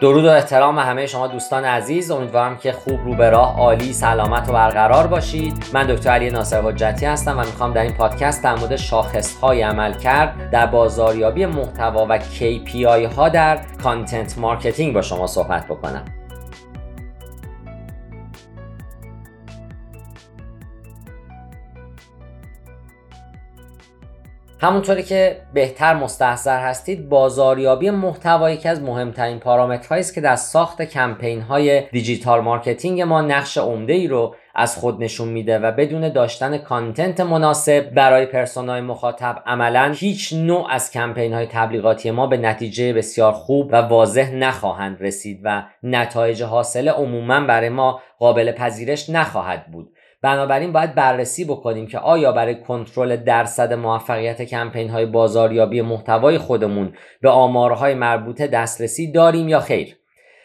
درود و احترام همه شما دوستان عزیز. امیدوارم که خوب رو به راه عالی سلامت و برقرار باشید. من دکتر علی ناصر حجتی هستم و می‌خوام در این پادکست در مورد شاخص های عملکرد در بازاریابی محتوا و KPI ها در content marketing با شما صحبت بکنم. همونطوری که بهتر مستحضر هستید بازاریابی محتوا یکی از مهمترین پارامترهایی است که در ساخت کمپین های digital marketing ما نقش عمده ای رو از خود نشون میده و بدون داشتن content مناسب برای persona ی مخاطب عملا هیچ نوع از کمپین های تبلیغاتی ما به نتیجه بسیار خوب و واضح نخواهند رسید و نتایج حاصله عموما برای ما قابل پذیرش نخواهد بود. بنابراین باید بررسی بکنیم که آیا برای کنترل درصد موفقیت کمپین های بازاریابی محتوای خودمون به آمارهای مربوطه دسترسی داریم یا خیر.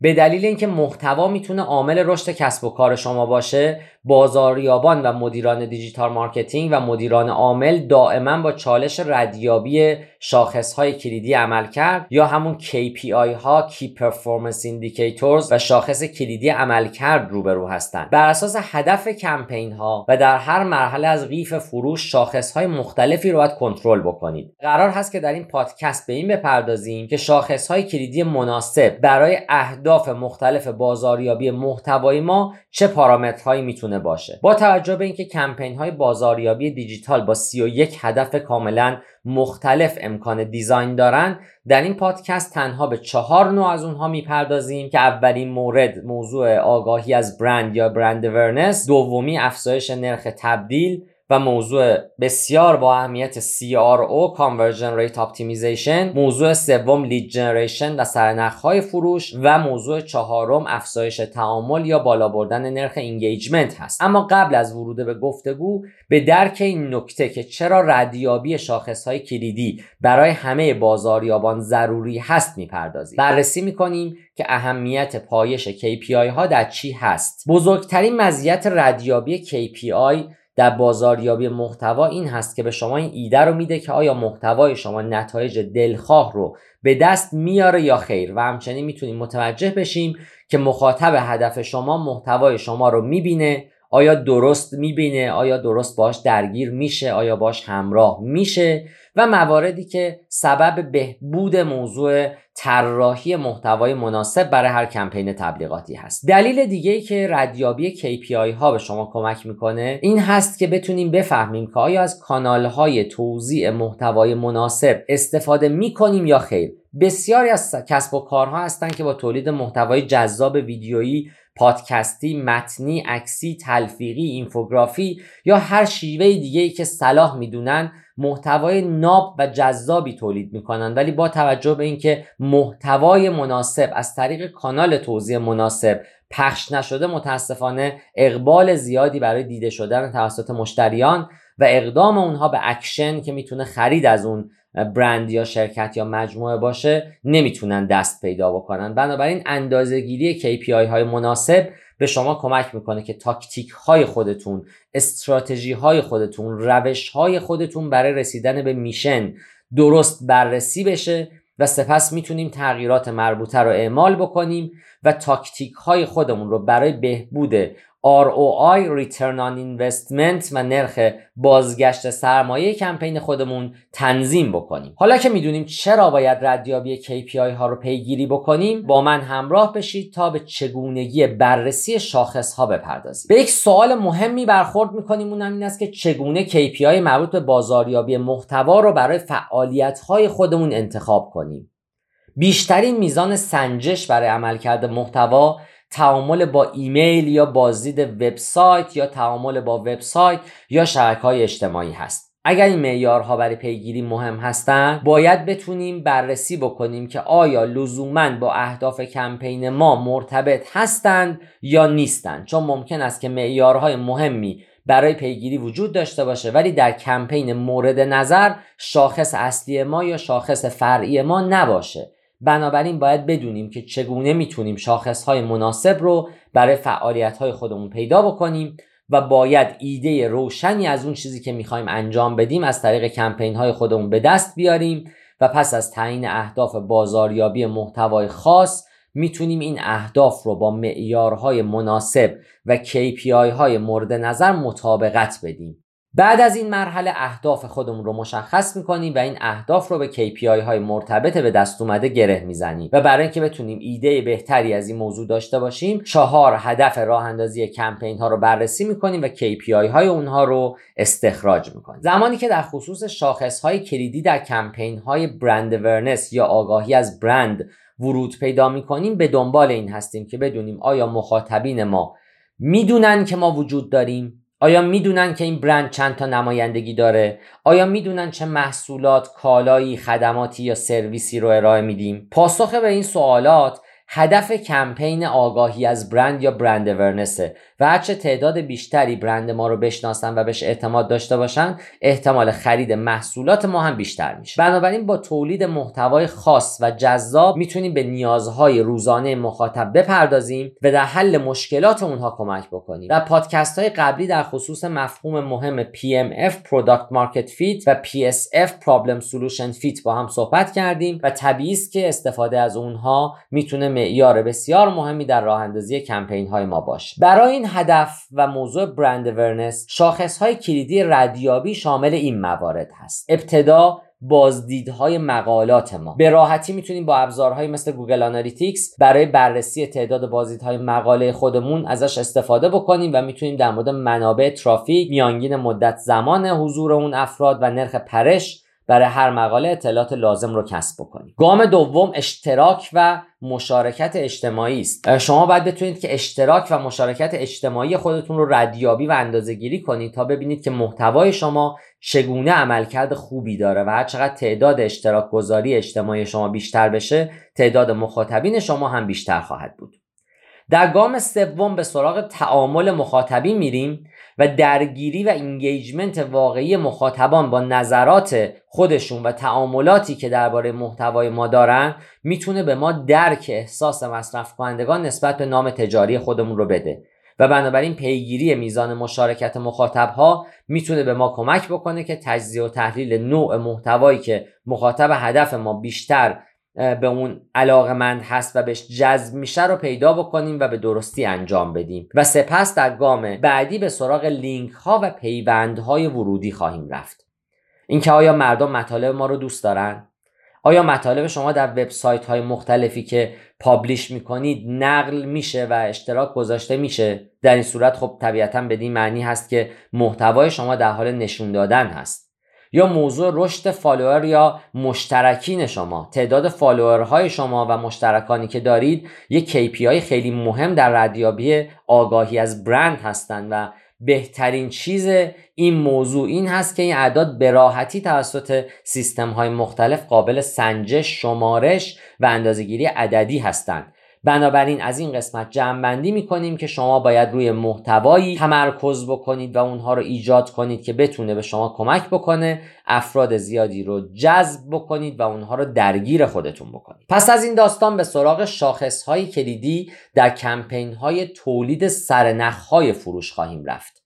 به دلیل اینکه محتوا می‌تونه عامل رشد کسب و کار شما باشه بازاریابان و مدیران digital marketing و مدیران عامل دائما با چالش ردیابی شاخص های کلیدی عملکرد یا همون KPI ها Key Performance Indicators و شاخص کلیدی عملکرد روبرو هستند. بر اساس هدف کمپین ها و در هر مرحله از قیف فروش شاخص های مختلفی رو باید کنترل بکنید. قرار هست که در این پادکست به این بپردازیم که شاخص های کلیدی مناسب برای اهداف مختلف بازاریابی محتوای ما چه پارامترهایی می‌تونه باشه؟ با توجه به اینکه کمپین های بازاریابی دیجیتال با 31 هدف کاملا مختلف امکان دیزاین دارن در این پادکست تنها به چهار نوع از اونها می‌پردازیم که اولین مورد موضوع آگاهی از برند یا برند ورنس دومی افزایش نرخ تبدیل و موضوع بسیار با اهمیت CRO Conversion Rate Optimization موضوع سوم Lead Generation و سرنخهای فروش و موضوع چهارم افزایش تعامل یا بالا بردن نرخ Engagement هست. اما قبل از ورود به گفتگو به درک این نکته که چرا ردیابی شاخصهای کلیدی برای همه بازاریابان ضروری هست می‌پردازیم. بررسی می‌کنیم که اهمیت پایش KPI ها در چی هست. بزرگترین مزیت ردیابی KPI در بازاریابی محتوا این هست که به شما این ایده رو میده که آیا محتوای شما نتایج دلخواه رو به دست میاره یا خیر. و همچنین می‌تونیم متوجه بشیم که مخاطب هدف شما محتوای شما رو می‌بینه آیا درست می‌بینه؟ آیا درست باش درگیر میشه؟ آیا باش همراه میشه؟ و مواردی که سبب بهبود موضوع طراحی محتوای مناسب برای هر کمپین تبلیغاتی هست. دلیل دیگه ای که ردیابی KPI ها به شما کمک می‌کنه این هست که بتونیم بفهمیم که آیا از کانال های توزیع محتوای مناسب استفاده می‌کنیم یا خیر. بسیاری از کسب و کارها هستند که با تولید محتوای جذاب ویدیویی پادکستی، متنی، عکسی، تلفیقی، اینفوگرافی یا هر شیوه دیگه ای که صلاح می‌دونن محتوای ناب و جذابی تولید می‌کنن. ولی با توجه به اینکه محتوای مناسب از طریق کانال توزیع مناسب پخش نشده متاسفانه اقبال زیادی برای دیده شدن توسط مشتریان و اقدام اونها به اکشن که می‌تونه خرید از اون برند یا شرکت یا مجموعه باشه نمی‌تونن دست پیدا بکنن. بنابراین اندازهگیری KPI های مناسب به شما کمک می‌کنه که تاکتیک های خودتون استراتژی های خودتون روش های خودتون برای رسیدن به میشن درست بررسی بشه و سپس می‌تونیم تغییرات مربوطه رو اعمال بکنیم و تاکتیک های خودمون رو برای بهبود ROI Return on Investment و نرخ بازگشت سرمایه کمپین خودمون تنظیم بکنیم. حالا که می‌دونیم چرا باید ردیابی KPI ها رو پیگیری بکنیم با من همراه بشید تا به چگونگی بررسی شاخص ها بپردازیم. به یک سوال مهمی برخورد می‌کنیم اونم این است که چگونه KPI مربوط به بازاریابی محتوا رو برای فعالیت های خودمون انتخاب کنیم؟ بیشترین میزان سنجش برای عملکرد محتوا تعامل با ایمیل یا بازدید وبسایت یا تعامل با وبسایت یا شبکه های اجتماعی هست. اگر این معیارها برای پیگیری مهم هستند باید بتونیم بررسی بکنیم که آیا لزوما با اهداف کمپین ما مرتبط هستند یا نیستند. چون ممکن است که معیارهای مهمی برای پیگیری وجود داشته باشه ولی در کمپین مورد نظر شاخص اصلی ما یا شاخص فرعی ما نباشه. بنابراین باید بدونیم که چگونه می‌تونیم شاخصهای مناسب رو برای فعالیتهای خودمون پیدا بکنیم و باید ایده روشنی از اون چیزی که می‌خوایم انجام بدیم از طریق کمپین های خودمون به دست بیاریم و پس از تعیین اهداف بازاریابی محتوای خاص می‌تونیم این اهداف رو با معیارهای مناسب و KPI های مورد نظر مطابقت بدیم. بعد از این مرحله اهداف خودمون رو مشخص می‌کنیم و این اهداف رو به KPI های مرتبط به دست اومده گره می‌زنیم. و برای اینکه بتونیم ایده بهتری از این موضوع داشته باشیم چهار هدف راه اندازی کمپین ها رو بررسی می‌کنیم و KPI های اونها رو استخراج می‌کنیم. زمانی که در خصوص شاخص های کلیدی در کمپین های برند ورنس یا آگاهی از برند ورود پیدا می‌کنیم به دنبال این هستیم که بدونیم آیا مخاطبین ما می‌دونن که ما وجود داریم؟ آیا می‌دونن که این برند چند تا نمایندگی داره؟ آیا می‌دونن چه محصولات، کالایی، خدماتی یا سرویسی رو ارائه میدیم؟ پاسخ به این سوالات هدف کمپین آگاهی از برند یا برند ورنسه و هرچه تعداد بیشتری برند ما رو بشناسن و بهش اعتماد داشته باشن احتمال خرید محصولات ما هم بیشتر میشه. بنابراین با تولید محتوای خاص و جذاب می‌تونیم به نیازهای روزانه مخاطب بپردازیم و در حل مشکلات اونها کمک بکنیم. در پادکست های قبلی در خصوص مفهوم مهم PMF Product Market Fit و PSF Problem Solution Fit با هم صحبت کردیم و طبیعی است که استفاده از اونها می‌تونه معیار بسیار مهمی در راه اندازی کمپین های ما باشه. برای این هدف و موضوع brand awareness شاخص های کلیدی ردیابی شامل این موارد هست. ابتدا بازدیدهای مقالات ما. به راحتی می‌تونیم با ابزارهایی مثل Google Analytics برای بررسی تعداد بازدیدهای مقاله خودمون ازش استفاده بکنیم و می‌تونیم در مورد منابع ترافیک میانگین مدت زمان حضور اون افراد و نرخ پرش برای هر مقاله اطلاعات لازم رو کسب بکنید گام دوم اشتراک و مشارکت اجتماعی است. شما باید بتونید که اشتراک و مشارکت اجتماعی خودتون رو ردیابی و اندازه گیری کنید تا ببینید که محتوای شما چگونه عملکرد خوبی داره و هر چقدر تعداد اشتراک گذاری اجتماعی شما بیشتر بشه تعداد مخاطبین شما هم بیشتر خواهد بود. در گام سوم به سراغ تعامل مخاطبین میریم. و درگیری و انگیجمنت واقعی مخاطبان با نظرات خودشون و تعاملاتی که درباره محتوای ما دارن می‌تونه به ما درک احساس مصرف کنندگان نسبت به نام تجاری خودمون رو بده. و بنابراین پیگیری میزان مشارکت مخاطب ها می‌تونه به ما کمک بکنه که تجزیه و تحلیل نوع محتوایی که مخاطب هدف ما بیشتر به اون علاقمند هست و بهش جذب میشه رو پیدا بکنیم و به درستی انجام بدیم. و سپس در گام بعدی به سراغ لینک ها و پیوندهای ورودی خواهیم رفت. اینکه آیا مردم مطالب ما رو دوست دارن؟ آیا مطالب شما در وبسایت های مختلفی که publish می‌کنید نقل میشه و اشتراک گذاشته میشه؟ در این صورت خب طبیعتا بدین معنی هست که محتوای شما در حال نشون دادن هست. یا موضوع رشد follower یا مشترکین شما. تعداد follower های شما و مشترکانی که دارید یک KPI خیلی مهم در ردیابی آگاهی از برند هستند و بهترین چیز این موضوع این هست که این اعداد به راحتی توسط سیستم های مختلف قابل سنجش، شمارش و اندازه‌گیری عددی هستند بنابراین از این قسمت جمع بندی می کنیم که شما باید روی محتوایی تمرکز بکنید و اونها رو ایجاد کنید که بتونه به شما کمک بکنه افراد زیادی رو جذب بکنید و اونها رو درگیر خودتون بکنید. پس از این داستان به سراغ شاخص های کلیدی در کمپین های تولید سرنخ های فروش خواهیم رفت.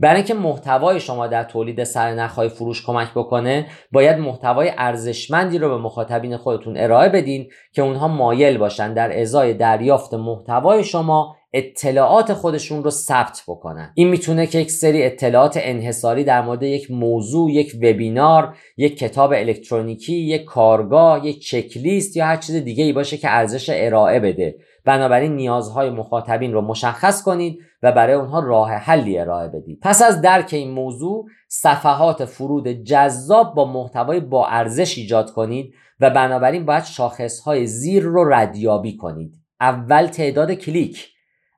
برای اینکه محتوای شما در تولید سرنخهای فروش کمک بکنه باید محتوای ارزشمندی رو به مخاطبین خودتون ارائه بدین که اونها مایل باشن در ازای دریافت محتوای شما اطلاعات خودشون رو ثبت بکنن. این می‌تونه که یک سری اطلاعات انحصاری در مورد یک موضوع یک وبینار یک کتاب الکترونیکی یک کارگاه یک چکلیست یا هر چیز دیگه ای باشه که ارزش ارائه بده. بنابراین نیازهای مخاطبین رو مشخص کنید و برای اونها راه حلی ارائه بدید. پس از درک این موضوع صفحات فرود جذاب با محتوای با ارزش ایجاد کنید و بنابراین باید شاخصهای زیر رو ردیابی کنید. اول تعداد کلیک.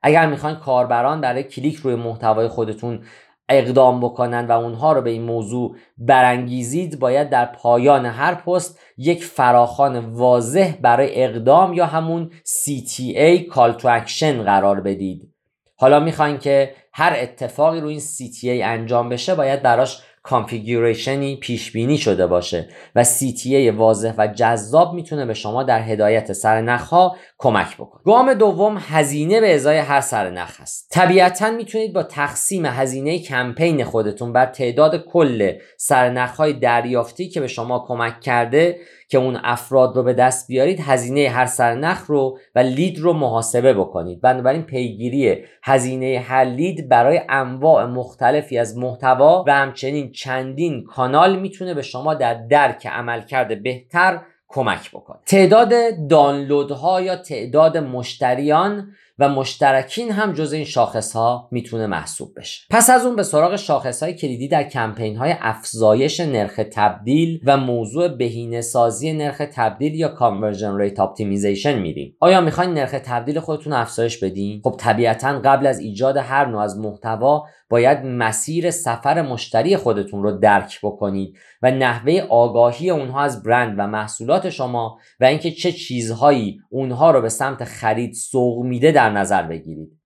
اگر می‌خواین کاربران برای کلیک روی محتوای خودتون اقدام بکنن و اونها رو به این موضوع برانگیزید باید در پایان هر پست یک فراخان واضح برای اقدام یا همون CTA Call to Action قرار بدید. حالا می‌خواین که هر اتفاقی روی این CTA انجام بشه باید براش configuration ی پیش بینی شده باشه و CTA واضح و جذاب می‌تونه به شما در هدایت سرنخها کمک بکنه. گام دوم هزینه به ازای هر سرنخ هست طبیعتا می‌تونید با تقسیم هزینه کمپین خودتون بر تعداد کل سرنخهای دریافتی که به شما کمک کرده که اون افراد رو به دست بیارید هزینه هر سرنخ رو و lead رو محاسبه بکنید. بنابراین پیگیری هزینه هر lead برای انواع مختلفی از محتوا و همچنین چندین کانال می‌تونه به شما در درک عملکرد بهتر کمک بکنه. تعداد دانلودها یا تعداد مشتریان و مشترکین هم جز این شاخص ها می‌تونه محسوب بشه. پس از اون به سراغ شاخص های کلیدی در کمپین های افزایش نرخ تبدیل و موضوع بهینه سازی نرخ تبدیل یا conversion rate optimization میریم. آیا می‌خواین نرخ تبدیل خودتون افزایش بدین؟ خب طبیعتا قبل از ایجاد هر نوع از محتوا باید مسیر سفر مشتری خودتون رو درک بکنید و نحوه آگاهی اونها از برند و محصولات شما و اینکه چه چیزهایی اونها رو به سمت خرید سوق میده در نظر بگیرید.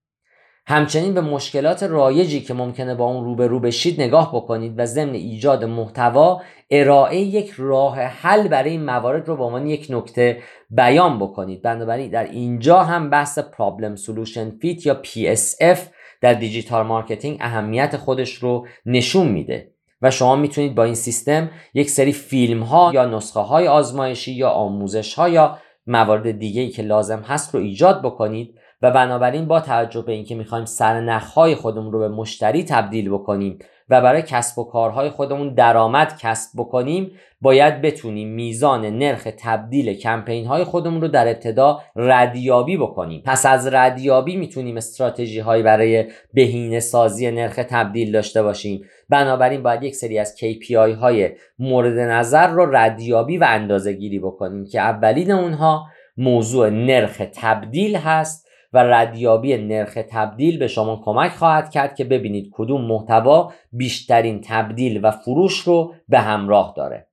همچنین به مشکلات رایجی که ممکنه با اون روبرو بشید نگاه بکنید و ضمن ایجاد محتوا ارائه یک راه حل برای این موارد رو به عنوان یک نکته بیان بکنید. بنابراین در اینجا هم بحث problem solution fit یا PSF در digital marketing اهمیت خودش رو نشون میده و شما می‌تونید با این سیستم یک سری فیلم ها یا نسخه های آزمایشی یا آموزش ها یا موارد دیگه ای که لازم هست رو ایجاد بکنید و بنابراین با توجه به اینکه می‌خوایم های خودمون رو به مشتری تبدیل بکنیم و برای کسب و کارهای خودمون درآمد کسب بکنیم باید بتونیم میزان نرخ تبدیل کمپین های خودمون رو در ابتدا ردیابی بکنیم. پس از ردیابی می‌تونیم استراتژی هایی برای بهینه سازی نرخ تبدیل داشته باشیم. بنابراین باید یک سری از KPI های مورد نظر رو ردیابی و اندازه گیری بکنیم که اولین اونها موضوع نرخ تبدیل هست و ردیابی نرخ تبدیل به شما کمک خواهد کرد که ببینید کدوم محتوا بیشترین تبدیل و فروش رو به همراه داره.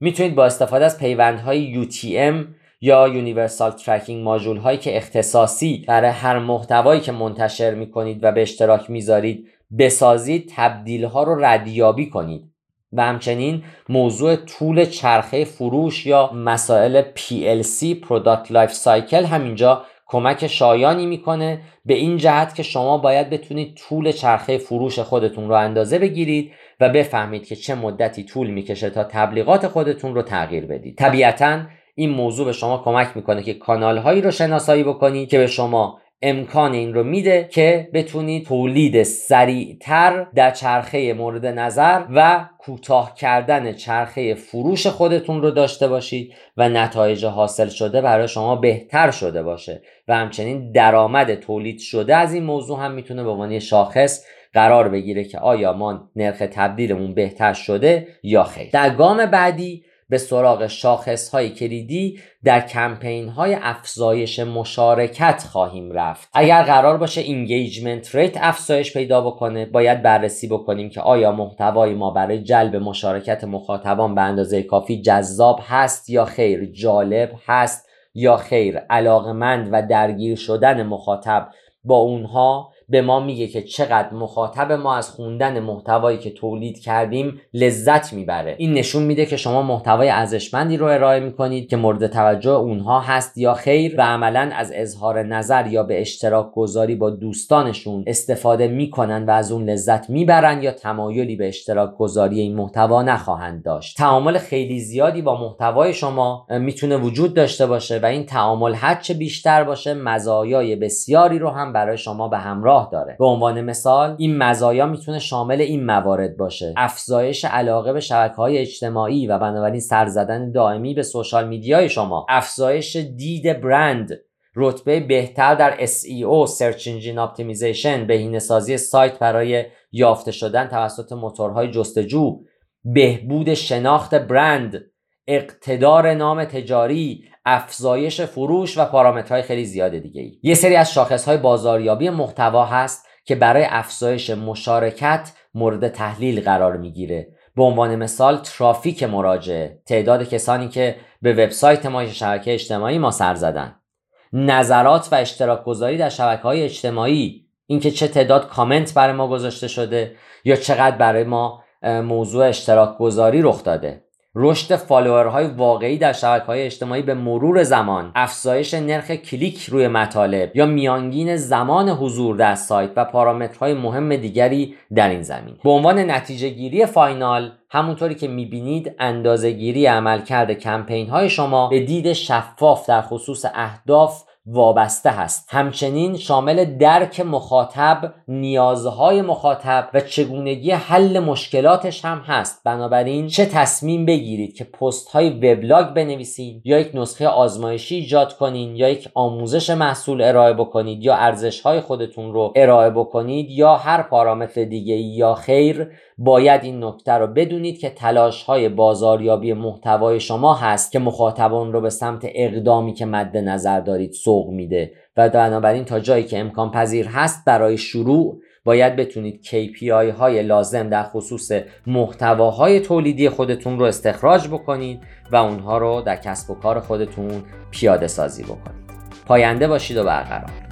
می‌تونید با استفاده از پیوندهای UTM یا Universal Tracking ماژول هایی که اختصاصی برای هر محتوایی که منتشر می‌کنید و به اشتراک می‌ذارید بسازید تبدیل ها رو ردیابی کنید. و همچنین موضوع طول چرخه فروش یا مسائل PLC Product Life Cycle همینجا کمک شایانی می‌کنه به این جهت که شما باید بتونید طول چرخه فروش خودتون رو اندازه بگیرید و بفهمید که چه مدتی طول می‌کشه تا تبلیغات خودتون رو تغییر بدید. طبیعتا این موضوع به شما کمک می‌کنه که کانال هایی رو شناسایی بکنید که به شما امکان این رو میده که بتونید تولید سریعتر در چرخه مورد نظر و کوتاه کردن چرخه فروش خودتون رو داشته باشید و نتایج حاصل شده برای شما بهتر شده باشه. و همچنین درآمد تولید شده از این موضوع هم می‌تونه به عنوان شاخص قرار بگیره که آیا ما نرخ تبدیلمون بهتر شده یا خیر. در گام بعدی به سراغ شاخص های کلیدی در کمپین های افزایش مشارکت خواهیم رفت. اگر قرار باشه engagement rate افزایش پیدا بکنه باید بررسی بکنیم که آیا محتوای ما برای جلب مشارکت مخاطبان به اندازه کافی جذاب هست یا خیر جالب هست یا خیر علاقمند و درگیر شدن مخاطب با اونها به ما میگه که چقدر مخاطب ما از خوندن محتوایی که تولید کردیم لذت می‌بره. این نشون میده که شما محتوای ارزشمندی رو ارائه می‌کنید که مورد توجه اونها هست یا خیر و عملا از اظهار نظر یا به اشتراک گذاری با دوستانشون استفاده می‌کنن و از اون لذت می‌برن یا تمایلی به اشتراک گذاری این محتوا نخواهند داشت. تعامل خیلی زیادی با محتوای شما می‌تونه وجود داشته باشه و این تعامل هرچه بیشتر باشه مزایای بسیاری رو هم برای شما به همراه داره. به عنوان مثال این مزایا می‌تونه شامل این موارد باشه. افزایش علاقه به شبکه های اجتماعی و بنابراین سر زدن دائمی به سوشال میدیای شما. افزایش دید برند. رتبه بهتر در SEO Search Engine Optimization بهینه سازی سایت برای یافته شدن توسط موتورهای جستجو بهبود شناخت برند. اقتدار نام تجاری افزایش فروش و پارامترهای خیلی زیاد دیگه ای. یه سری از شاخص های بازاریابی محتوا هست که برای افزایش مشارکت مورد تحلیل قرار می‌گیره. به عنوان مثال ترافیک مراجعه تعداد کسانی که به وبسایت ما شبکه اجتماعی ما سر زدن. نظرات و اشتراک گذاری در شبکه های اجتماعی اینکه چه تعداد کامنت برای ما گذاشته شده یا چقدر برای ما موضوع اشتراک گذاری رخ داده. رشد follower های واقعی در شبکه های اجتماعی به مرور زمان افزایش نرخ کلیک روی مطالب یا میانگین زمان حضور در سایت و پارامترهای مهم دیگری در این زمینه. به عنوان نتیجه گیری final همونطوری که می‌بینید اندازه گیری عملکرد کمپین های شما به دید شفاف در خصوص اهداف وابسته هست همچنین شامل درک مخاطب نیازهای مخاطب و چگونگی حل مشکلاتش هم هست. بنابراین چه تصمیم بگیرید که پست های وبلاگ بنویسید یا یک نسخه آزمایشی ایجاد کنید یا یک آموزش محصول ارائه بکنید یا ارزش های خودتون رو ارائه بکنید یا هر پارامتر دیگه یا خیر باید این نکته رو بدونید که تلاش های بازاریابی محتوای شما هست که مخاطبان رو به سمت اقدامی که مد نظر دارید سوق میده. و بنابراین تا جایی که امکان پذیر هست برای شروع باید بتونید KPI های لازم در خصوص محتواهای تولیدی خودتون رو استخراج بکنید و اونها رو در کسب و کار خودتون پیاده سازی بکنید. پاینده باشید و برقرار.